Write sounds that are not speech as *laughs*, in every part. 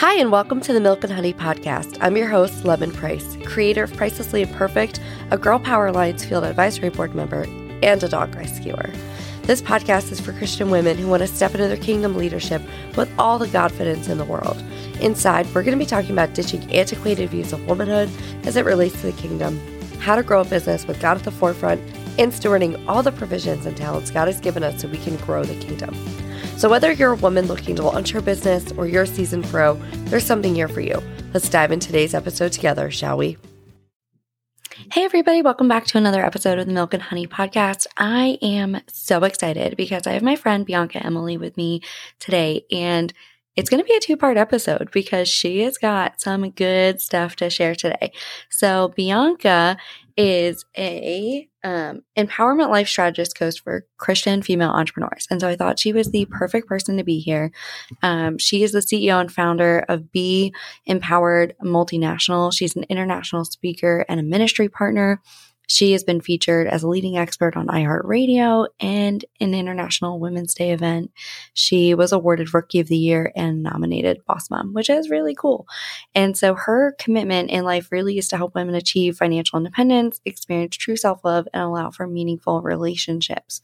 Hi, and welcome to the Milk and Honey podcast. I'm your host, Lemon Price, creator of Pricelessly Imperfect, a Girl Power Alliance Field Advisory Board member, and a dog rescuer. This podcast is for Christian women who want to step into their kingdom leadership with all the confidence in the world. Inside, we're going to be talking about ditching antiquated views of womanhood as it relates to the kingdom, how to grow a business with God at the forefront, and stewarding all the provisions and talents God has given us so we can grow the kingdom. So, whether you're a woman looking to launch her business or you're a seasoned pro, there's something here for you. Let's dive in today's episode together, shall we? Hey, everybody, welcome back to another episode of the Milk and Honey podcast. I am so excited because I have my friend Bianca Emely with me today, and it's going to be a two part episode because she has got some good stuff to share today. So, Bianca is a um, empowerment life strategist coach for Christian female entrepreneurs. And so I thought she was the perfect person to be here. Um, she is the CEO and founder of Be Empowered Multinational. She's an international speaker and a ministry partner. She has been featured as a leading expert on iHeartRadio and an International Women's Day event. She was awarded Rookie of the Year and nominated Boss Mom, which is really cool. And so her commitment in life really is to help women achieve financial independence, experience true self love, and allow for meaningful relationships.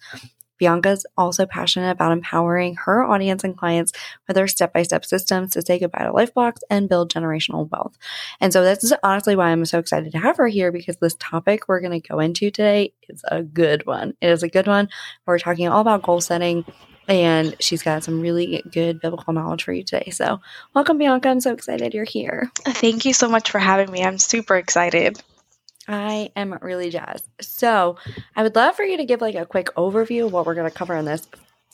Bianca's also passionate about empowering her audience and clients with her step by step systems to say goodbye to life blocks and build generational wealth. And so, this is honestly why I'm so excited to have her here because this topic we're going to go into today is a good one. It is a good one. We're talking all about goal setting. And she's got some really good biblical knowledge for you today. So, welcome, Bianca. I'm so excited you're here. Thank you so much for having me. I'm super excited. I am really jazzed. So, I would love for you to give like a quick overview of what we're going to cover in this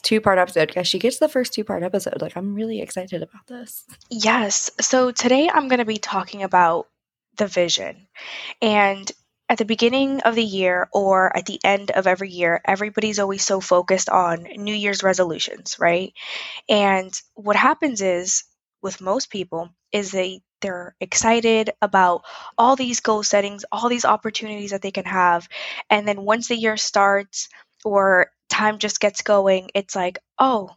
two part episode because she gets the first two part episode. Like, I'm really excited about this. Yes. So, today I'm going to be talking about the vision. And at the beginning of the year or at the end of every year, everybody's always so focused on New Year's resolutions, right? And what happens is with most people is they they're excited about all these goal settings, all these opportunities that they can have. And then once the year starts or time just gets going, it's like, oh,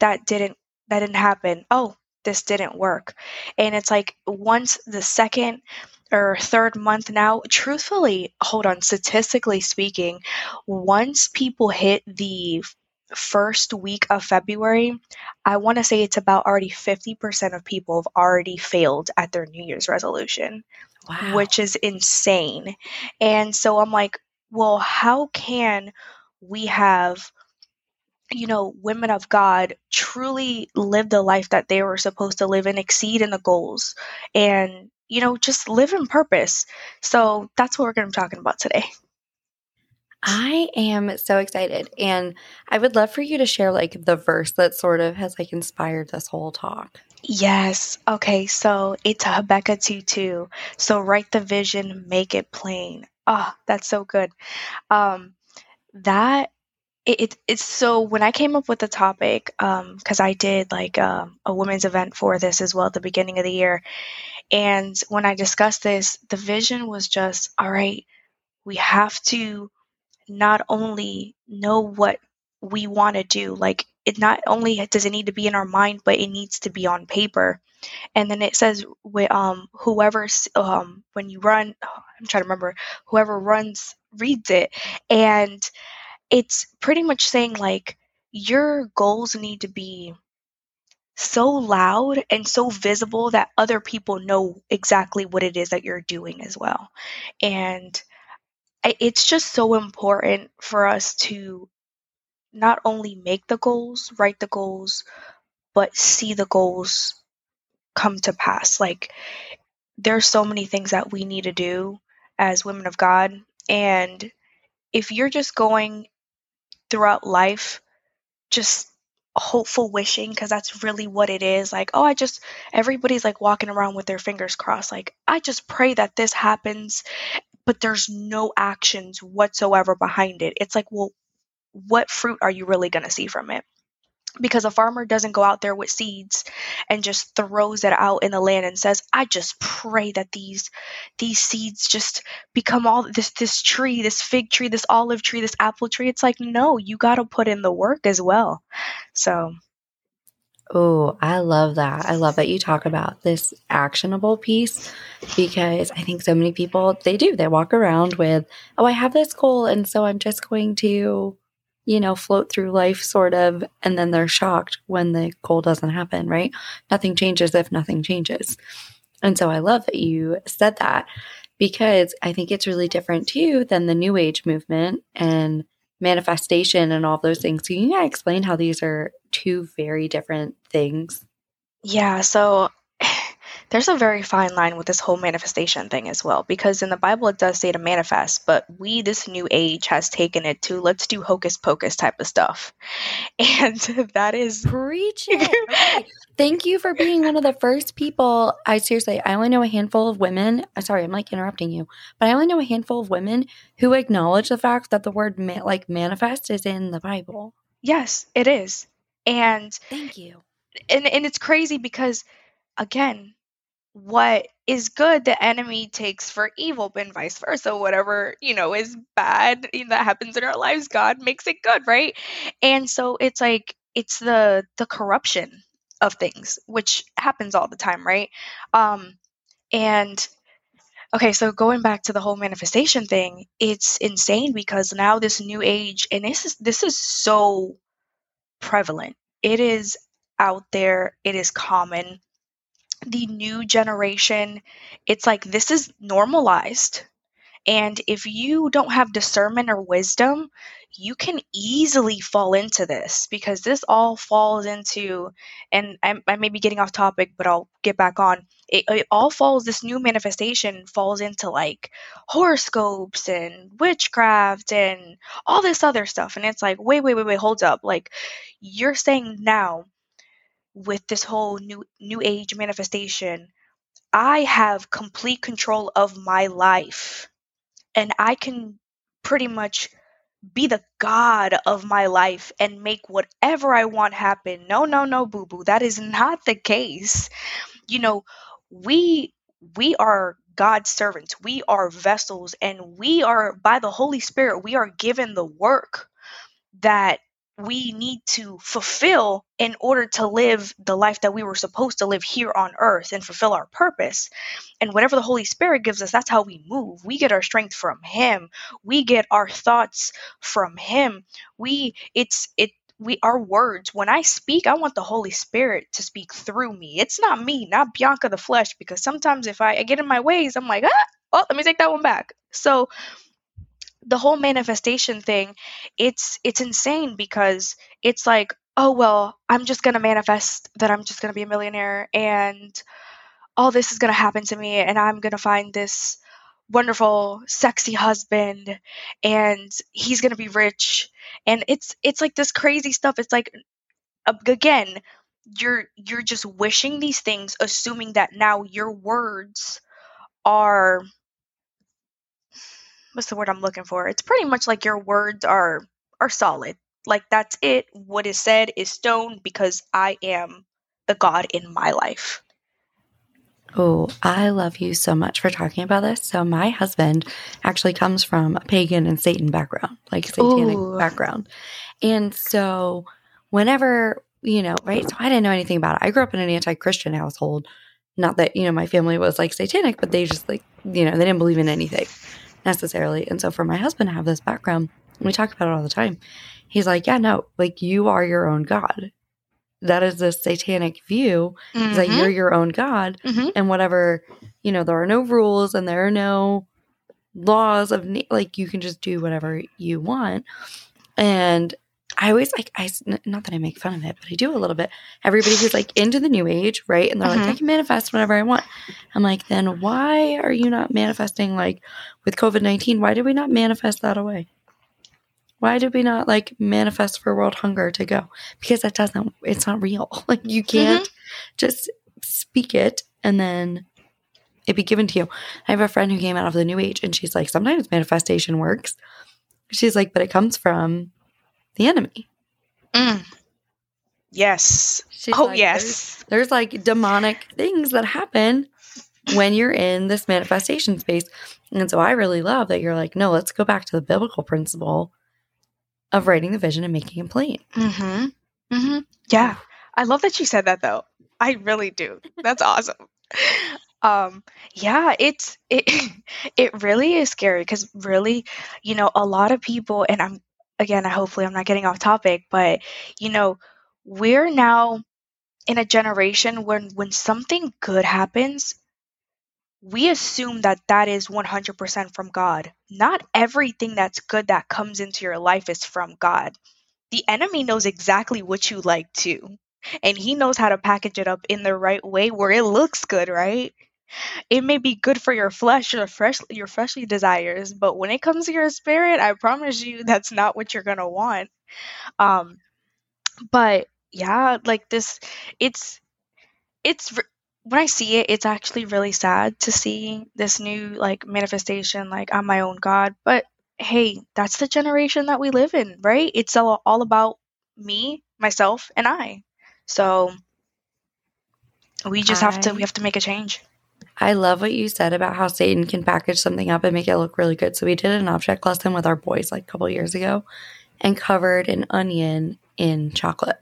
that didn't that didn't happen. Oh, this didn't work. And it's like once the second or third month now, truthfully, hold on, statistically speaking, once people hit the first week of February, I want to say it's about already 50% of people have already failed at their New Year's resolution, wow. which is insane. And so I'm like, well, how can we have you know, women of God truly live the life that they were supposed to live and exceed in the goals and, you know, just live in purpose. So that's what we're going to be talking about today. I am so excited. And I would love for you to share like the verse that sort of has like inspired this whole talk. Yes. Okay. So it's Habakkuk 2 2. So write the vision, make it plain. Oh, that's so good. Um, that it, it, it's so when I came up with the topic, um, because I did like um, a women's event for this as well at the beginning of the year, and when I discussed this, the vision was just all right. We have to not only know what we want to do, like it not only does it need to be in our mind, but it needs to be on paper. And then it says, um, whoever, um, when you run, oh, *sighs* I'm trying to remember, whoever runs reads it. And it's pretty much saying, like, your goals need to be so loud and so visible that other people know exactly what it is that you're doing as well. And it's just so important for us to not only make the goals, write the goals, but see the goals come to pass. Like there's so many things that we need to do as women of God and if you're just going throughout life just hopeful wishing because that's really what it is like oh i just everybody's like walking around with their fingers crossed like i just pray that this happens but there's no actions whatsoever behind it. It's like, well, what fruit are you really going to see from it? Because a farmer doesn't go out there with seeds and just throws it out in the land and says, "I just pray that these these seeds just become all this this tree, this fig tree, this olive tree, this apple tree." It's like, no, you got to put in the work as well. So, Oh, I love that. I love that you talk about this actionable piece because I think so many people they do. They walk around with, "Oh, I have this goal and so I'm just going to, you know, float through life sort of." And then they're shocked when the goal doesn't happen, right? Nothing changes if nothing changes. And so I love that you said that because I think it's really different too than the new age movement and manifestation and all those things. Can you explain how these are two very different things? Yeah, so *sighs* there's a very fine line with this whole manifestation thing as well because in the bible it does say to manifest but we this new age has taken it to let's do hocus pocus type of stuff. *laughs* And that is preach it. *laughs* Thank you for being one of the first people i seriously i only know a handful of women i'm uh, sorry i'm like interrupting you but i only know a handful of women who acknowledge the fact that the word ma- like manifest is in the bible. Yes it is and thank you. and and it's crazy because again what is good the enemy takes for evil and vice versa whatever you know is bad that happens in our lives god makes it good right? And so it's like it's the the corruption of things which happens all the time right? Um and okay so going back to the whole manifestation thing it's insane because now this new age and this is this is so prevalent it is out there it is common the new generation, it's like this is normalized. And if you don't have discernment or wisdom, you can easily fall into this because this all falls into, and I, I may be getting off topic, but I'll get back on. It, it all falls, this new manifestation falls into like horoscopes and witchcraft and all this other stuff. And it's like, wait, wait, wait, wait, hold up. Like, you're saying now with this whole new new age manifestation i have complete control of my life and i can pretty much be the god of my life and make whatever i want happen no no no boo boo that is not the case you know we we are god's servants we are vessels and we are by the holy spirit we are given the work that we need to fulfill in order to live the life that we were supposed to live here on earth and fulfill our purpose. And whatever the Holy Spirit gives us, that's how we move. We get our strength from him. We get our thoughts from him. We it's it we our words when i speak i want the holy spirit to speak through me. It's not me not bianca the flesh because sometimes if i, I get in my ways i'm like ah oh let me take that one back. So the whole manifestation thing it's it's insane because it's like oh well i'm just going to manifest that i'm just going to be a millionaire and all this is going to happen to me and i'm going to find this wonderful sexy husband and he's going to be rich and it's it's like this crazy stuff it's like uh, again you're you're just wishing these things assuming that now your words are what's the word I'm looking for? It's pretty much like your words are are solid. Like that's it. What is said is stone because I am the God in my life. Oh, I love you so much for talking about this. So my husband actually comes from a pagan and Satan background, like satanic Ooh. background. And so whenever, you know, right, so I didn't know anything about it. I grew up in an anti-Christian household. Not that, you know, my family was like satanic, but they just like, you know, they didn't believe in anything necessarily. And so for my husband to have this background, we talk about it all the time. He's like, yeah, no, like you are your own God. That is the satanic view mm-hmm. that you're your own God. Mm-hmm. And whatever, you know, there are no rules and there are no laws of like you can just do whatever you want. And I always like I not that I make fun of it, but I do a little bit. Everybody who's like into the new age, right? And they're mm-hmm. like, I can manifest whenever I want. I'm like, then why are you not manifesting like with COVID nineteen? Why did we not manifest that away? Why did we not like manifest for world hunger to go? Because that doesn't. It's not real. *laughs* Like you can't mm-hmm. just speak it and then it be given to you. I have a friend who came out of the new age, and she's like, sometimes manifestation works. She's like, but it comes from the enemy. Mm. Yes. She's oh, like, yes. There's, there's like demonic things that happen when you're in this manifestation space. And so I really love that you're like, no, let's go back to the biblical principle of writing the vision and making it plain. Mm-hmm. Mm-hmm. Yeah. I love that you said that though. I really do. That's awesome. Um, yeah, it's it *laughs* it really is scary because really, you know, a lot of people, and I'm again, I hopefully I'm not getting off topic, but you know, we're now in a generation when when something good happens, we assume that that is 100% from God. Not everything that's good that comes into your life is from God. The enemy knows exactly what you like too. And he knows how to package it up in the right way where it looks good, right? It may be good for your flesh or fresh your fleshly desires, but when it comes to your spirit, I promise you that's not what you're gonna want. Um, but yeah, like this, it's it's when I see it, it's actually really sad to see this new like manifestation, like I'm my own God. But hey, that's the generation that we live in, right? It's all, all about me, myself, and I. So we just have to we have to make a change. I love what you said about how Satan can package something up and make it look really good. So we did an object lesson with our boys like a couple years ago and covered an onion in chocolate.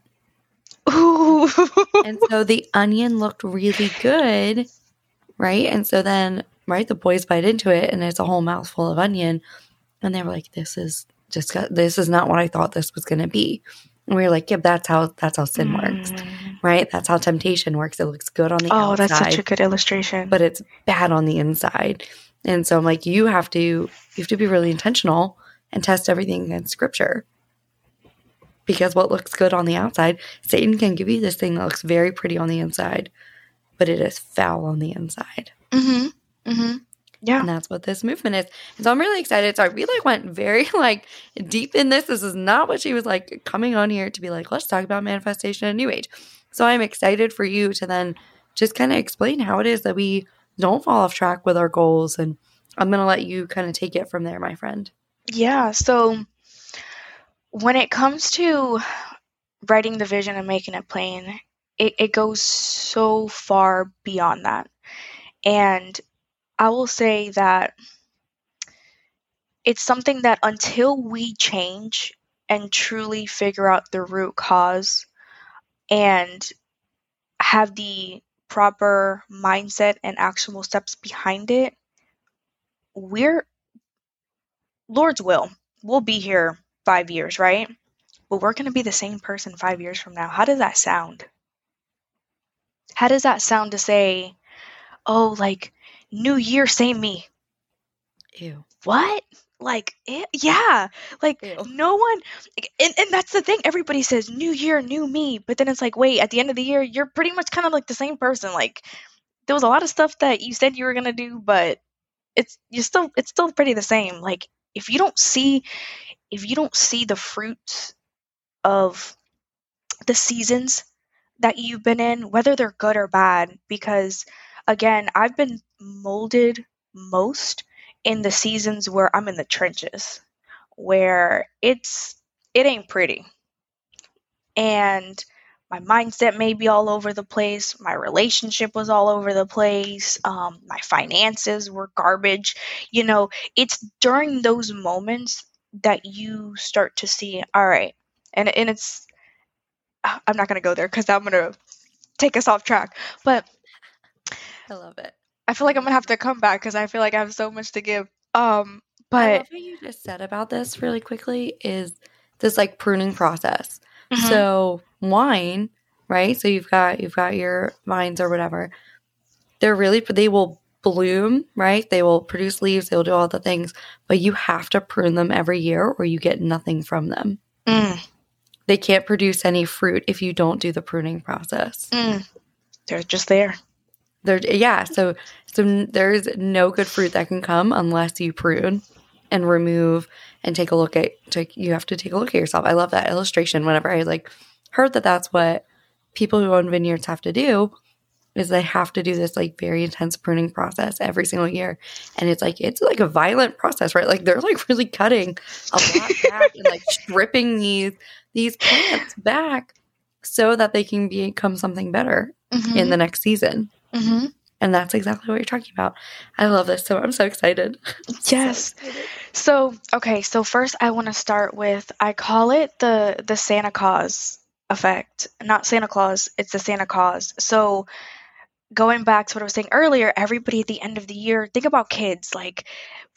Ooh. *laughs* and so the onion looked really good, right? And so then, right, the boys bite into it and it's a whole mouthful of onion. And they were like, this is just, this is not what I thought this was going to be. And we were like, yeah, that's how, that's how sin mm. works, right? That's how temptation works. It looks good on the oh, outside. that's such a good illustration. But it's bad on the inside. And so I'm like, you have to, you have to be really intentional and test everything against scripture because what looks good on the outside, Satan can give you this thing that looks very pretty on the inside, but it is foul on the inside. Mm-hmm. Mm-hmm. Yeah. And that's what this movement is. And so I'm really excited. So I really like went very *laughs* like deep in this. This is not what she was like coming on here to be like, let's talk about manifestation and new age. So I'm excited for you to then just kind of explain how it is that we don't fall off track with our goals. And I'm going to let you kind of take it from there, my friend. Yeah. So when it comes to writing the vision and making it plain, it, it goes so far beyond that. And I will say that it's something that until we change and truly figure out the root cause and have the proper mindset and actionable steps behind it, we're Lord's will. We'll be here five years, right? Well, we're going to be the same person five years from now. How does that sound? How does that sound to say, oh, like, new year, same me? Ew. What? Like, it, yeah. Like, Ew. no one, and, and that's the thing. Everybody says, new year, new me. But then it's like, wait, at the end of the year, you're pretty much kind of like the same person. Like, there was a lot of stuff that you said you were going to do, but it's, you still, it's still pretty the same. Like, if you don't see if you don't see the fruits of the seasons that you've been in, whether they're good or bad, because again, I've been molded most in the seasons where I'm in the trenches, where it's it ain't pretty. And my mindset may be all over the place. My relationship was all over the place. Um, my finances were garbage. You know, it's during those moments that you start to see all right and and it's i'm not going to go there because i'm going to take us off track but i love it. I feel like i'm going to have to come back because i feel like i have so much to give um but what you just said about this really quickly is this like pruning process. Mm-hmm. so wine right? So you've got you've got your vines or whatever. They're really they will bloom, right? They will produce leaves, they'll do all the things, but you have to prune them every year or you get nothing from them. Mm. They can't produce any fruit if you don't do the pruning process. Mm. They're just there. They're yeah, so so there's no good fruit that can come unless you prune and remove and take a look at take you have to take a look at yourself. I love that illustration whenever I like heard that that's what people who own vineyards have to do is they have to do this like very intense pruning process every single year. And it's like it's like a violent process, right? Like they're like *laughs* really cutting a lot back and like stripping these these plants back so that they can become something better mm-hmm. in the next season. Mm-hmm. And that's exactly what you're talking about. I love this. So I'm so excited. *laughs* yes. So, excited. so, okay. So first I want to start with, I call it the, the Santa Claus effect, not Santa Claus, it's the Santa Claus. So going back to what I was saying earlier, everybody at the end of the year, think about kids, like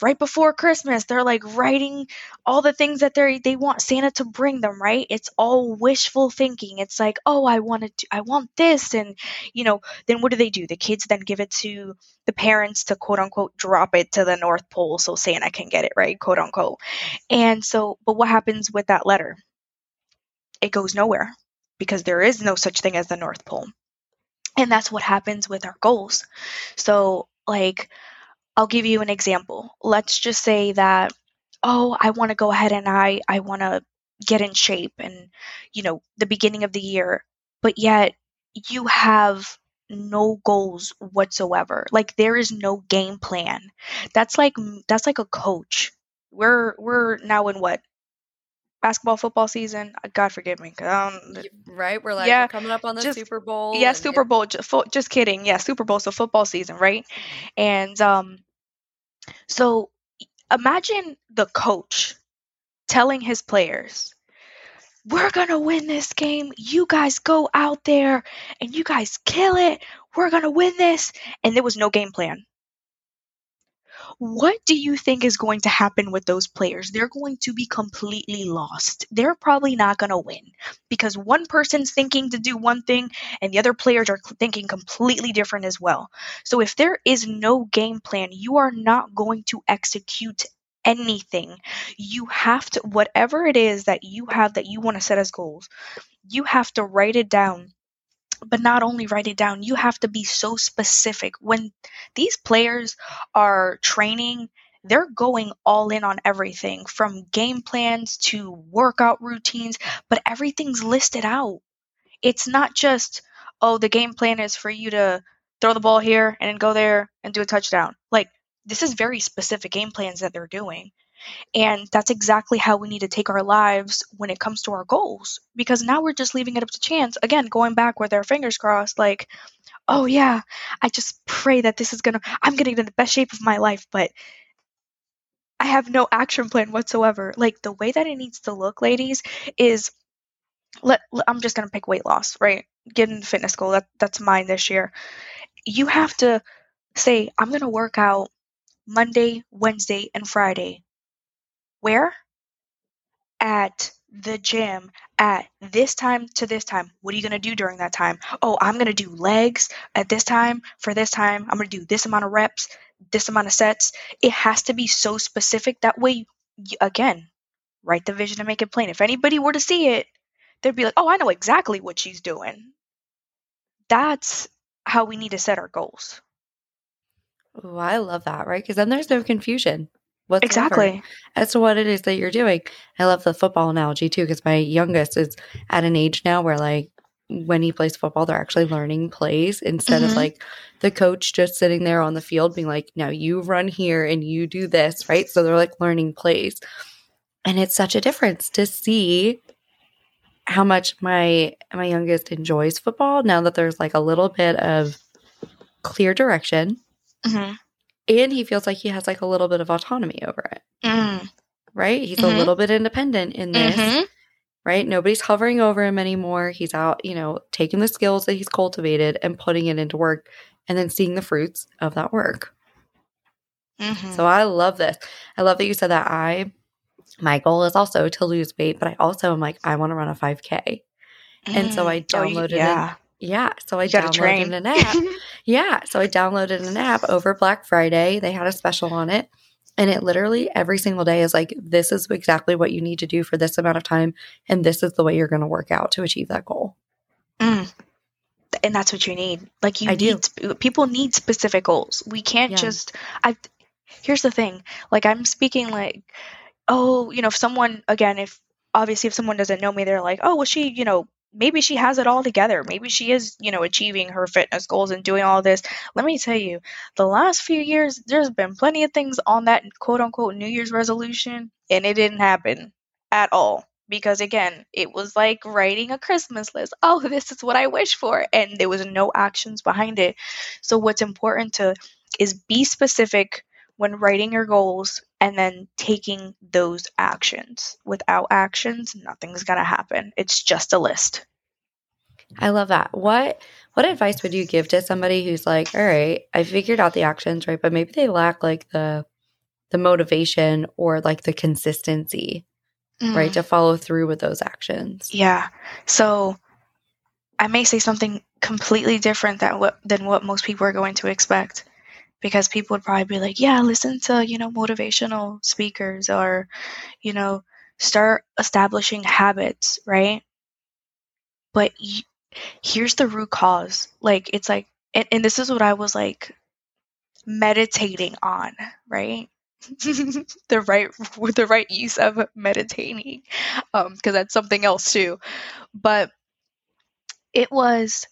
right before Christmas, they're like writing all the things that they they want Santa to bring them, right? It's all wishful thinking. It's like, "Oh, I wanted to I want this." And, you know, then what do they do? The kids then give it to the parents to quote unquote drop it to the North Pole so Santa can get it, right? quote unquote. And so, but what happens with that letter? It goes nowhere because there is no such thing as the North Pole. And that's what happens with our goals. So, like, I'll give you an example. Let's just say that, oh, I want to go ahead and I, I want to get in shape and, you know, the beginning of the year, but yet you have no goals whatsoever. Like there is no game plan. That's like that's like a coach. We're we're now in what basketball football season. Uh, God forgive me. Um, right, we're like yeah, we're coming up on the just, Super Bowl. Yeah, Super Bowl. Just, just kidding. Yeah, Super Bowl. So football season, right? And um, so imagine the coach telling his players, "We're gonna win this game. You guys go out there and you guys kill it. We're gonna win this." And there was no game plan. What do you think is going to happen with those players? They're going to be completely lost. They're probably not going to win because one person's thinking to do one thing and the other players are thinking completely different as well. So if there is no game plan, you are not going to execute anything. You have to, whatever it is that you have that you want to set as goals, you have to write it down but not only write it down, you have to be so specific. When these players are training, they're going all in on everything from game plans to workout routines, but everything's listed out. It's not just, oh, the game plan is for you to throw the ball here and go there and do a touchdown. Like, this is very specific game plans that they're doing. And that's exactly how we need to take our lives when it comes to our goals. Because now we're just leaving it up to chance. Again, going back with our fingers crossed, like, oh yeah, I just pray that this is gonna, I'm gonna get in the best shape of my life, but I have no action plan whatsoever. Like, the way that it needs to look, ladies, is let, I'm just gonna pick weight loss, right? Get in fitness goal. That, that's mine this year. You have to say, I'm gonna work out Monday, Wednesday, and Friday where? At the gym at this time to this time. What are you going to do during that time? Oh, I'm going to do legs at this time for this time. I'm going to do this amount of reps, this amount of sets. It has to be so specific. That way, you, again, write the vision and make it plain. If anybody were to see it, they'd be like, oh, I know exactly what she's doing. That's how we need to set our goals. Oh, I love that, right? Because then there's no confusion whatsoever exactly as to what it is that you're doing. I love the football analogy too, because my youngest is at an age now where like when he plays football, they're actually learning plays instead mm-hmm. of like the coach just sitting there on the field being like, now you run here and you do this, right? So they're like learning plays. And it's such a difference to see how much my my youngest enjoys football now that there's like a little bit of clear direction. Mm-hmm and he feels like he has like a little bit of autonomy over it. Mm. Right? He's mm-hmm. a little bit independent in this. Mm-hmm. Right? Nobody's hovering over him anymore. He's out, you know, taking the skills that he's cultivated and putting it into work and then seeing the fruits of that work. Mm-hmm. So I love this. I love that you said that I my goal is also to lose weight, but I also am like I want to run a 5k. And so I downloaded mm. oh, yeah. Yeah. So I downloaded an app. *laughs* yeah. So I downloaded an app over Black Friday. They had a special on it. And it literally every single day is like, this is exactly what you need to do for this amount of time. And this is the way you're going to work out to achieve that goal. Mm. And that's what you need. Like, you I need, do. people need specific goals. We can't yeah. just, I, here's the thing. Like, I'm speaking like, oh, you know, if someone, again, if obviously if someone doesn't know me, they're like, oh, well, she, you know, maybe she has it all together. Maybe she is, you know, achieving her fitness goals and doing all this. Let me tell you, the last few years, there's been plenty of things on that quote unquote New Year's resolution, and it didn't happen at all. Because again, it was like writing a Christmas list. Oh, this is what I wish for. And there was no actions behind it. So, what's important to is be specific when writing your goals and then taking those actions. Without actions, nothing's going to happen. It's just a list. I love that. What what advice would you give to somebody who's like, all right, I figured out the actions, right? But maybe they lack like the the motivation or like the consistency, mm. right, to follow through with those actions. Yeah. So I may say something completely different than what than what most people are going to expect. Because people would probably be like, Yeah, listen to, you know, motivational speakers or, you know, start establishing habits, right? But here's the root cause. Like, it's like, and, and this is what I was like meditating on, right? *laughs* the right *laughs* the right use of meditating um because that's something else too but it was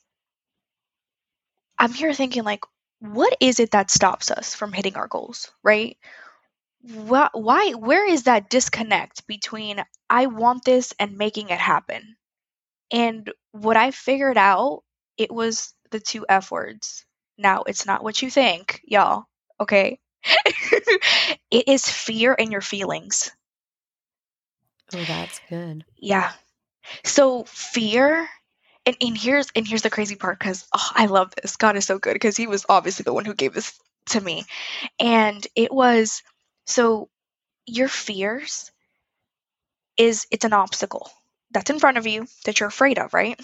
i'm here thinking like what is it that stops us from hitting our goals right why, why where is that disconnect between i want this and making it happen and what I figured out, it was the two F words. Now, it's not what you think, y'all, okay? *laughs* it is fear and your feelings. Oh, that's good. Yeah. So fear and, and here's and here's the crazy part because oh, I love this. God is so good because he was obviously the one who gave this to me. And it was so your fears is it's an obstacle that's in front of you that you're afraid of, right?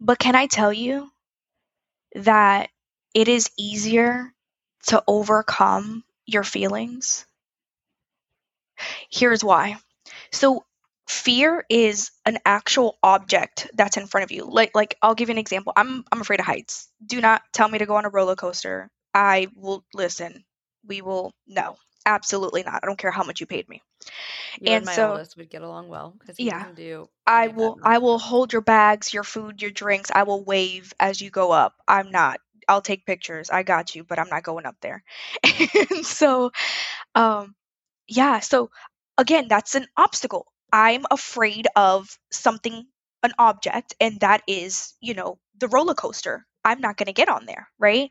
But can I tell you that it is easier to overcome your feelings? Here's why. So, fear is an actual object that's in front of you. Like like I'll give you an example. I'm I'm afraid of heights. Do not tell me to go on a roller coaster. I will listen. We will no. Absolutely not. I don't care how much you paid me. You and, and my so, oldest would get along well because yeah, do. I will. I will hold your bags, your food, your drinks. I will wave as you go up. I'm not. I'll take pictures. I got you, but I'm not going up there. *laughs* and so, um, yeah. So again, that's an obstacle. I'm afraid of something, an object, and that is, you know, the roller coaster. I'm not going to get on there, right?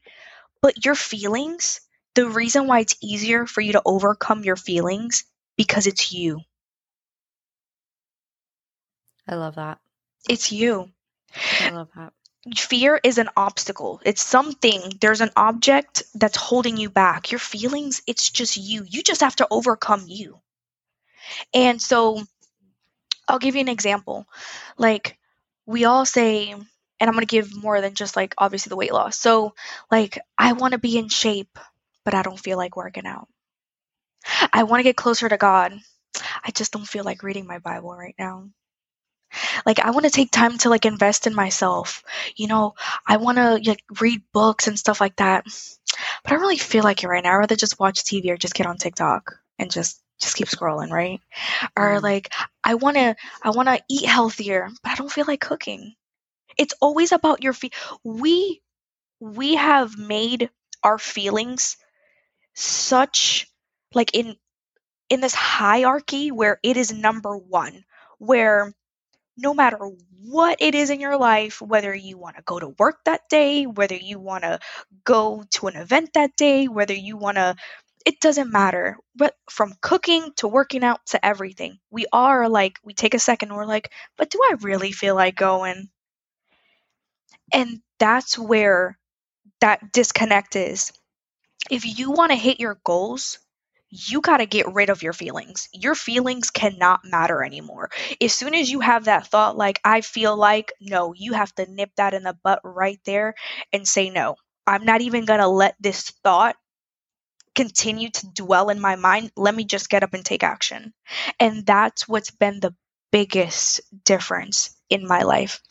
But your feelings the reason why it's easier for you to overcome your feelings because it's you. I love that. It's you. I love that. Fear is an obstacle. It's something, there's an object that's holding you back. Your feelings, it's just you. You just have to overcome you. And so I'll give you an example. Like, we all say, and I'm going to give more than just like obviously the weight loss. So, like, I want to be in shape but I don't feel like working out. I want to get closer to God. I just don't feel like reading my Bible right now. Like I want to take time to like invest in myself. You know, I want to like read books and stuff like that. But I don't really feel like it right now. I'd rather just watch TV or just get on TikTok and just just keep scrolling, right? Or mm. like I want to I want to eat healthier, but I don't feel like cooking. It's always about your feet. We we have made our feelings such like in in this hierarchy where it is number one where no matter what it is in your life whether you want to go to work that day whether you want to go to an event that day whether you want to it doesn't matter but from cooking to working out to everything we are like we take a second and we're like but do i really feel like going and that's where that disconnect is if you want to hit your goals, you got to get rid of your feelings. Your feelings cannot matter anymore. As soon as you have that thought, like, I feel like, no, you have to nip that in the butt right there and say, no, I'm not even going to let this thought continue to dwell in my mind. Let me just get up and take action. And that's what's been the biggest difference in my life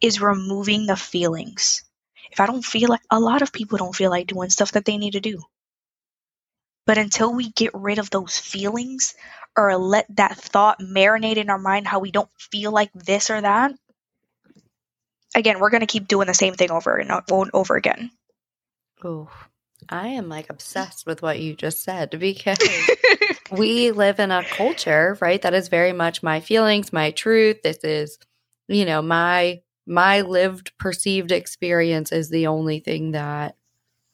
is removing the feelings if I don't feel like a lot of people don't feel like doing stuff that they need to do. But until we get rid of those feelings or let that thought marinate in our mind how we don't feel like this or that, again, we're going to keep doing the same thing over and over again. Oh, I am like obsessed with what you just said because *laughs* we live in a culture, right? That is very much my feelings, my truth. This is, you know, my my lived perceived experience is the only thing that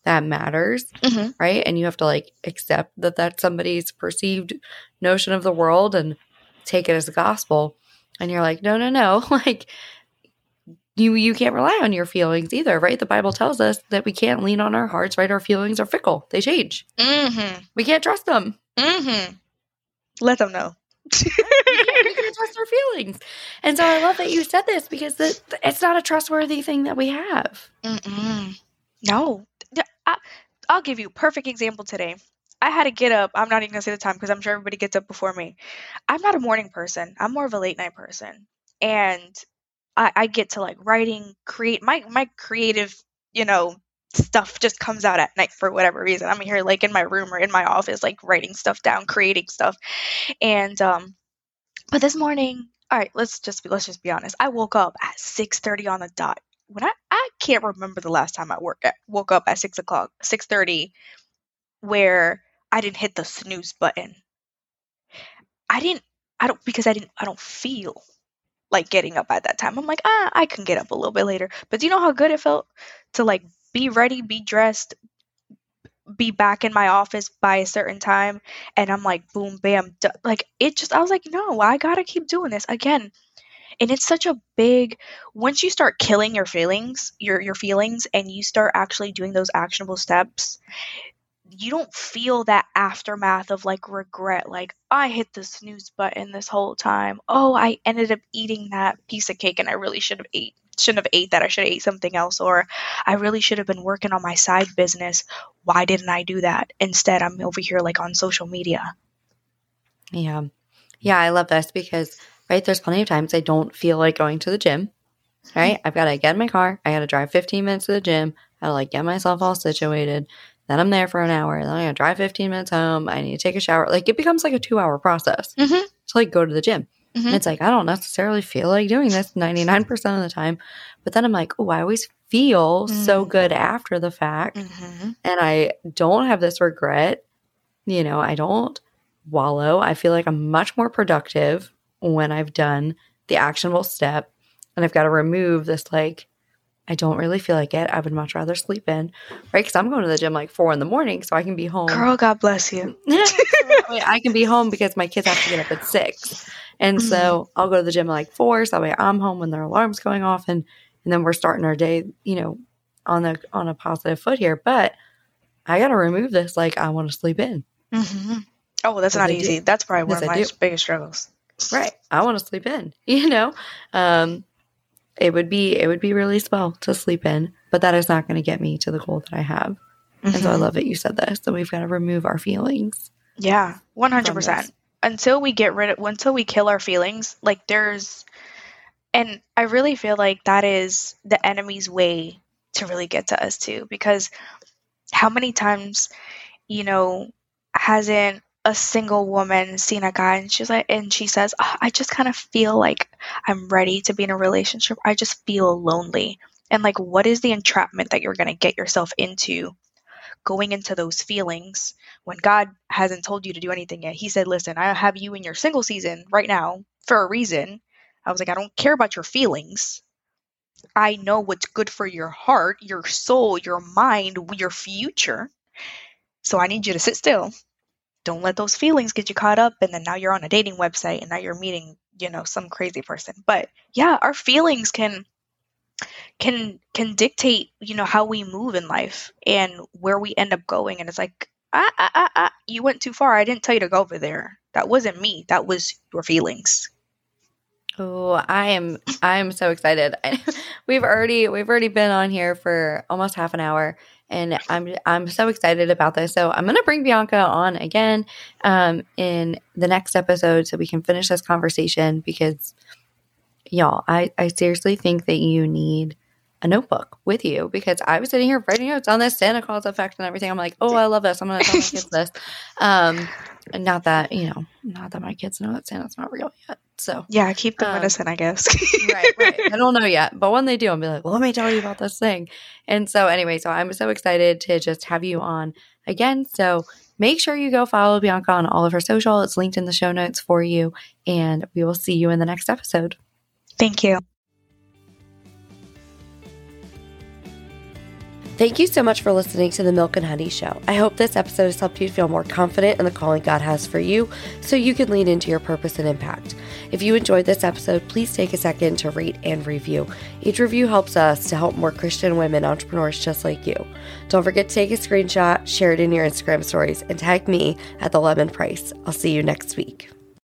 that matters mm-hmm. right and you have to like accept that that's somebody's perceived notion of the world and take it as gospel and you're like no no no *laughs* like you you can't rely on your feelings either, right? The Bible tells us that we can't lean on our hearts, right? Our feelings are fickle; they change. Mm-hmm. We can't trust them. Mm-hmm. Let them know. we, can't, we can't trust our feelings, and so I love that you said this because the, it's not a trustworthy thing that we have. Mm-mm. No, I, I'll give you a perfect example today. I had to get up. I'm not even gonna say the time because I'm sure everybody gets up before me. I'm not a morning person. I'm more of a late night person, and I, I get to like writing, create my my creative, you know, stuff just comes out at night for whatever reason. I'm here like in my room or in my office, like writing stuff down, creating stuff, and um, but this morning, all right, let's just be, let's just be honest. I woke up at 6:30 on the dot. When I I can't remember the last time I work at, woke up at six o'clock, 6:30, where I didn't hit the snooze button. I didn't. I don't because I didn't. I don't feel like getting up at that time. I'm like, ah, I can get up a little bit later. But do you know how good it felt to like be ready, be dressed, be back in my office by a certain time, and I'm like, boom, bam, d- like it just. I was like, no, I gotta keep doing this again. And it's such a big once you start killing your feelings, your your feelings, and you start actually doing those actionable steps, you don't feel that aftermath of like regret like i hit the snooze button this whole time oh i ended up eating that piece of cake and i really should have ate shouldn't have ate that i should have ate something else or i really should have been working on my side business why didn't i do that instead i'm over here like on social media Yeah. Yeah, I love this because, right, there's plenty of times I don't feel like going to the gym, right? Mm-hmm. I've got to get in my car. I got to drive 15 minutes to the gym. I got to like get myself all situated. Then I'm there for an hour. Then I got to drive 15 minutes home. I need to take a shower. Like it becomes like a two hour process mm-hmm. to like go to the gym. Mhm. And it's like, I don't necessarily feel like doing this 99% of the time. But then I'm like, oh, I always feel so Mm. good after the fact Mm-hmm. and I don't have this regret. You know, I don't wallow. I feel like I'm much more productive when I've done the actionable step and I've got to remove this like I don't really feel like it. I would much rather sleep in, right? Because I'm going to the gym like four in the morning, so I can be home. girl god bless you *laughs* I can be home because my kids have to get up at six, and so I'll go to the gym at like four. So that way I'm home when their alarm's going off, and and then we're starting our day, you know, on the on a positive foot here. But I got to remove this. Like I want to sleep in, hmm oh that's not I do. easy that's probably one Yes, of my biggest struggles right? I want to sleep in. *laughs* You know, um, it would be it would be really swell to sleep in, but that is not going to get me to the goal that I have. And so I Mhm. love that you said this. So we've got to remove our feelings. Yeah, one hundred percent. Until we get rid of, until we kill our feelings, like there's, and I really feel like that is the enemy's way to really get to us too. Because how many times, you know, hasn't a single woman seen a guy and she's like, and she says, "Ah, I just kind of feel like I'm ready to be in a relationship. I just feel lonely. And like, what is the entrapment that you're going to get yourself into going into those feelings when God hasn't told you to do anything yet. He said, Listen, I have you in your single season right now for a reason. I was like, I don't care about your feelings. I know what's good for your heart, your soul, your mind, your future. So I need you to sit still. Don't let those feelings get you caught up. And then now you're on a dating website and now you're meeting, you know, some crazy person. But yeah, our feelings can can can dictate you know how we move in life and where we end up going and it's like ah, ah, ah, ah, you went too far i didn't tell you to go over there that wasn't me that was your feelings Oh, I am I am so excited. *laughs* we've already we've already been on here for almost half an hour and I'm I'm so excited about this. So I'm going to bring Bianca on again um in the next episode so we can finish this conversation because y'all, I I seriously think that you need a notebook with you because I was sitting here writing notes on this Santa Claus effect and everything. I'm like, oh, I love this. I'm to tell my kids this. Um, not that you know, not that my kids know that Santa's not real yet. So yeah keep them Um, innocent i guess *laughs* right, right. I don't know yet, but when they do, I'll be like, well, let me tell you about this thing. And so, anyway, so I'm so excited to just have you on again. So make sure you go follow Bianca on all of her social. It's linked in the show notes for you, and we will see you in the next episode. thank you Thank you so much for listening to the Milk and Honey Show. I hope this episode has helped you feel more confident in the calling God has for you so you can lean into your purpose and impact. If you enjoyed this episode, please take a second to rate and review. Each review helps us to help more Christian women entrepreneurs just like you. Don't forget to take a screenshot, share it in your Instagram stories, and tag me at the Lemon Price. I'll see you next week.